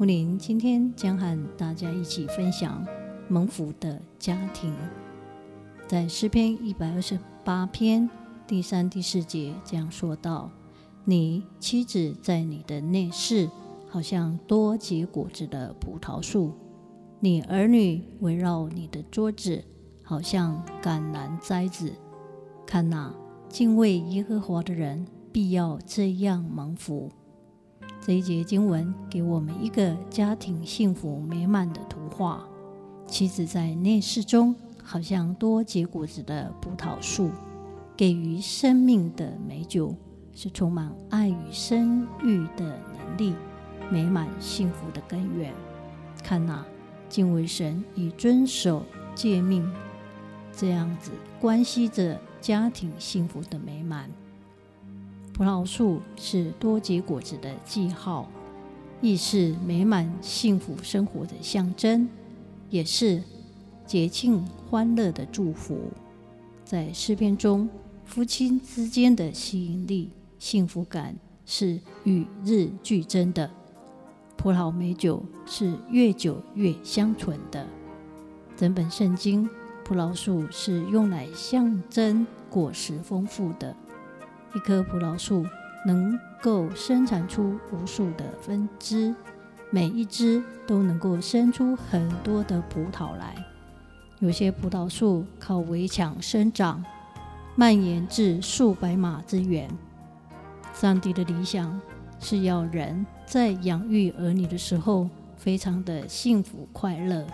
木林今天将和大家一起分享蒙福的家庭，在诗篇一百二十八篇第三、第四节这样说道：“你妻子在你的内室，好像多结果子的葡萄树；你儿女围绕你的桌子，好像橄榄栽子。看哪，敬畏耶和华的人，必要这样蒙福。”这一节经文给我们一个家庭幸福美满的图画。妻子在内室中，好像多结果子的葡萄树，给予生命的美酒，是充满爱与生育的能力，美满幸福的根源。看哪，敬畏神与遵守诫命，这样子关系着家庭幸福的美满。葡萄树是多结果子的记号，亦是美满幸福生活的象征，也是节庆欢乐的祝福。在诗篇中，夫妻之间的吸引力、幸福感是与日俱增的。葡萄美酒是越久越香醇的。整本圣经，葡萄树是用来象征果实丰富的。一棵葡萄树能够生产出无数的分支，每一枝都能够生出很多的葡萄来。有些葡萄树靠围墙生长，蔓延至数百码之远。上帝的理想是要人在养育儿女的时候非常的幸福快乐，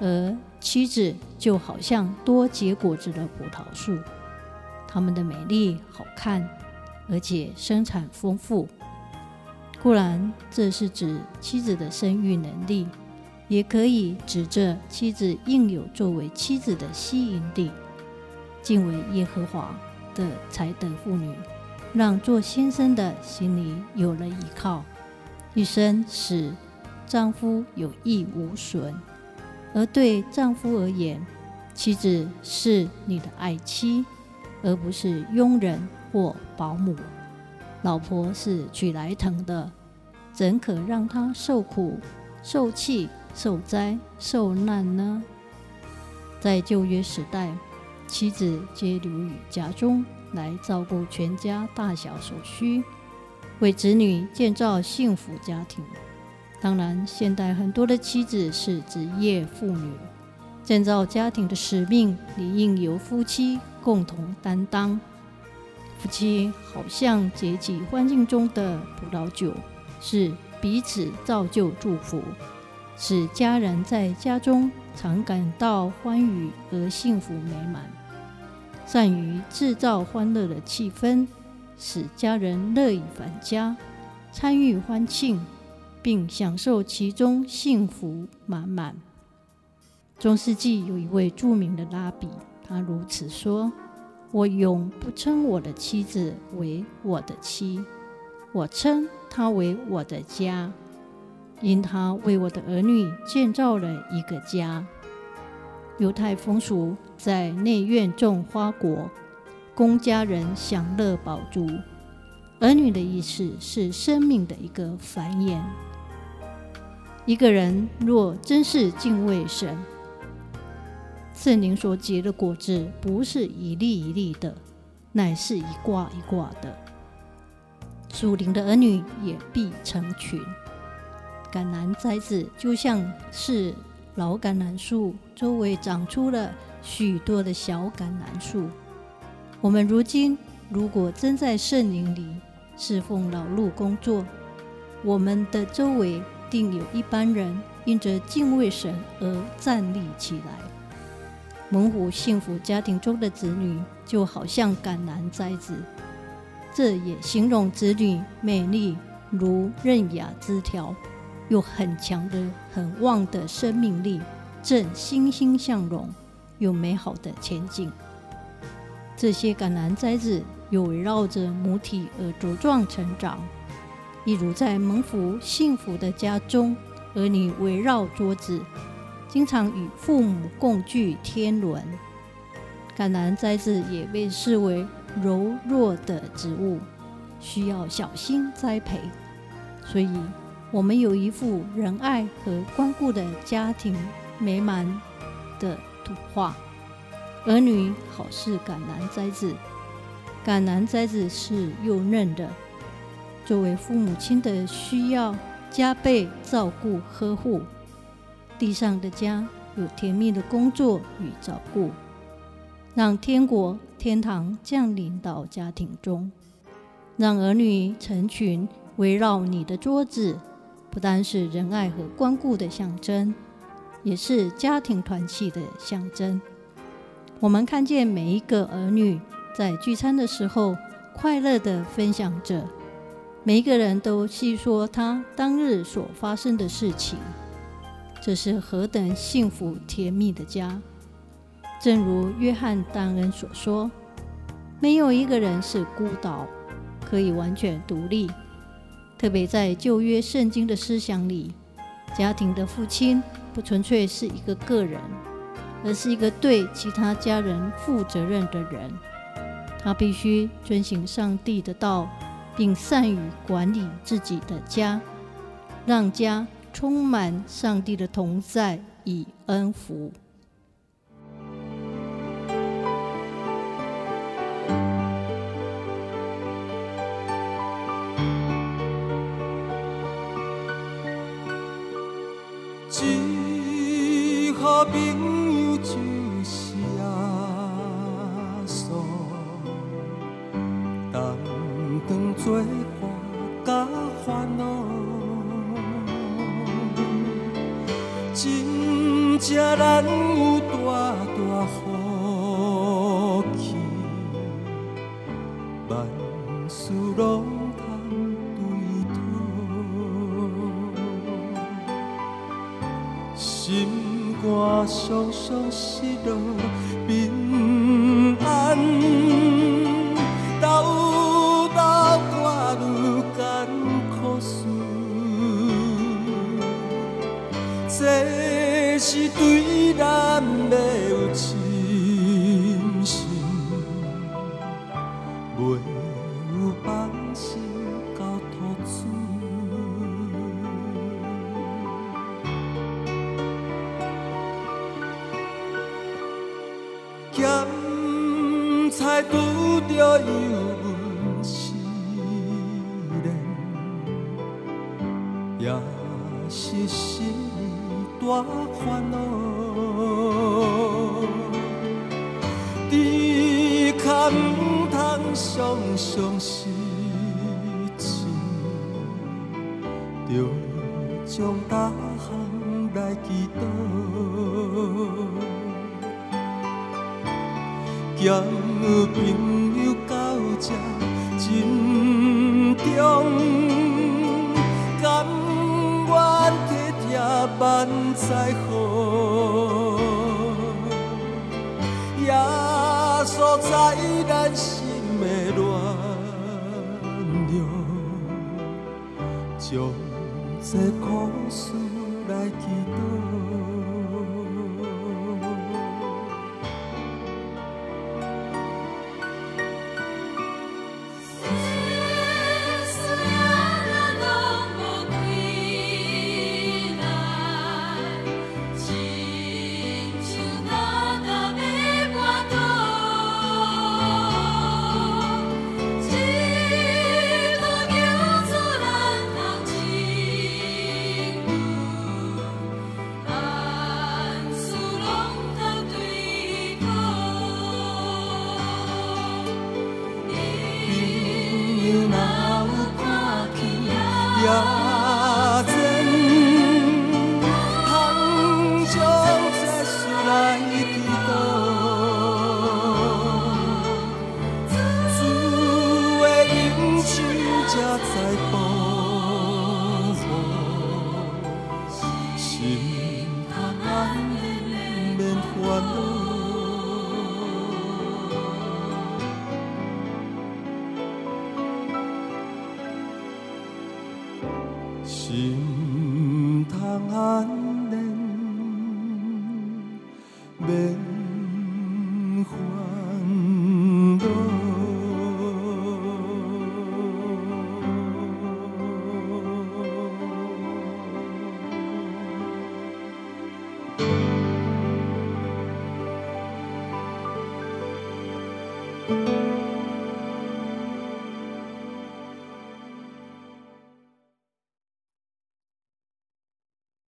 而妻子就好像多结果子的葡萄树。他们的美丽好看，而且生产丰富。固然，这是指妻子的生育能力，也可以指着妻子应有作为妻子的吸引力。敬畏耶和华的才德妇女，让做先生的心里有了依靠，一生使丈夫有益无损。而对丈夫而言，妻子是你的爱妻。而不是佣人或保姆，老婆是取来疼的，怎可让她受苦、受气、受灾、受难呢？在旧约时代，妻子皆留于家中来照顾全家大小所需，为子女建造幸福家庭。当然，现代很多的妻子是职业妇女，建造家庭的使命理应由夫妻。共同担当，夫妻好像结起欢庆中的葡萄酒，是彼此造就祝福，使家人在家中常感到欢愉而幸福美满。善于制造欢乐的气氛，使家人乐意返家，参与欢庆，并享受其中幸福满满。中世纪有一位著名的拉比。他如此说：“我永不称我的妻子为我的妻，我称她为我的家，因她为我的儿女建造了一个家。”犹太风俗在内院种花果，供家人享乐饱足。儿女的意思是生命的一个繁衍。一个人若真是敬畏神，圣灵所结的果子不是一粒一粒的，乃是一挂一挂的。属灵的儿女也必成群。橄榄栽子就像是老橄榄树，周围长出了许多的小橄榄树。我们如今如果真在圣灵里侍奉劳碌工作，我们的周围定有一班人因着敬畏神而站立起来。蒙福幸福家庭中的子女，就好像橄榄栽子，这也形容子女美丽如嫩芽枝条，有很强的、很旺的生命力，正欣欣向荣，有美好的前景。这些橄榄栽子又围绕着母体而茁壮成长，一如在蒙福幸福的家中，儿女围绕桌子，经常与父母共聚天伦。橄榄栽子也被视为柔弱的植物，需要小心栽培。所以，我们有一幅仁爱和关顾的家庭美满的图画。儿女好似橄榄栽子，橄榄栽子是幼嫩的，作为父母亲的需要加倍照顾呵护。地上的家有甜蜜的工作与照顾，让天国天堂降临到家庭中，让儿女成群围绕你的桌子。不单是仁爱和关顾的象征，也是家庭团契的象征。我们看见每一个儿女在聚餐的时候，快乐地分享着，每一个人都细说他当日所发生的事情。这是何等幸福甜蜜的家！正如约翰丹恩所说：“没有一个人是孤岛，可以完全独立。”特别在旧约圣经的思想里，家庭的父亲不纯粹是一个个人，而是一个对其他家人负责任的人。他必须遵行上帝的道，并善于管理自己的家，让家充满上帝的同在与恩福。万事拢通对讨，心肝常常失落平安。是对咱的有信咸菜拄着油温试炼，也是心。大烦恼，只可唔通常常失志，着将大项来祈祷，交朋友到这真重。万载好，耶稣在咱心的暖流，将这苦事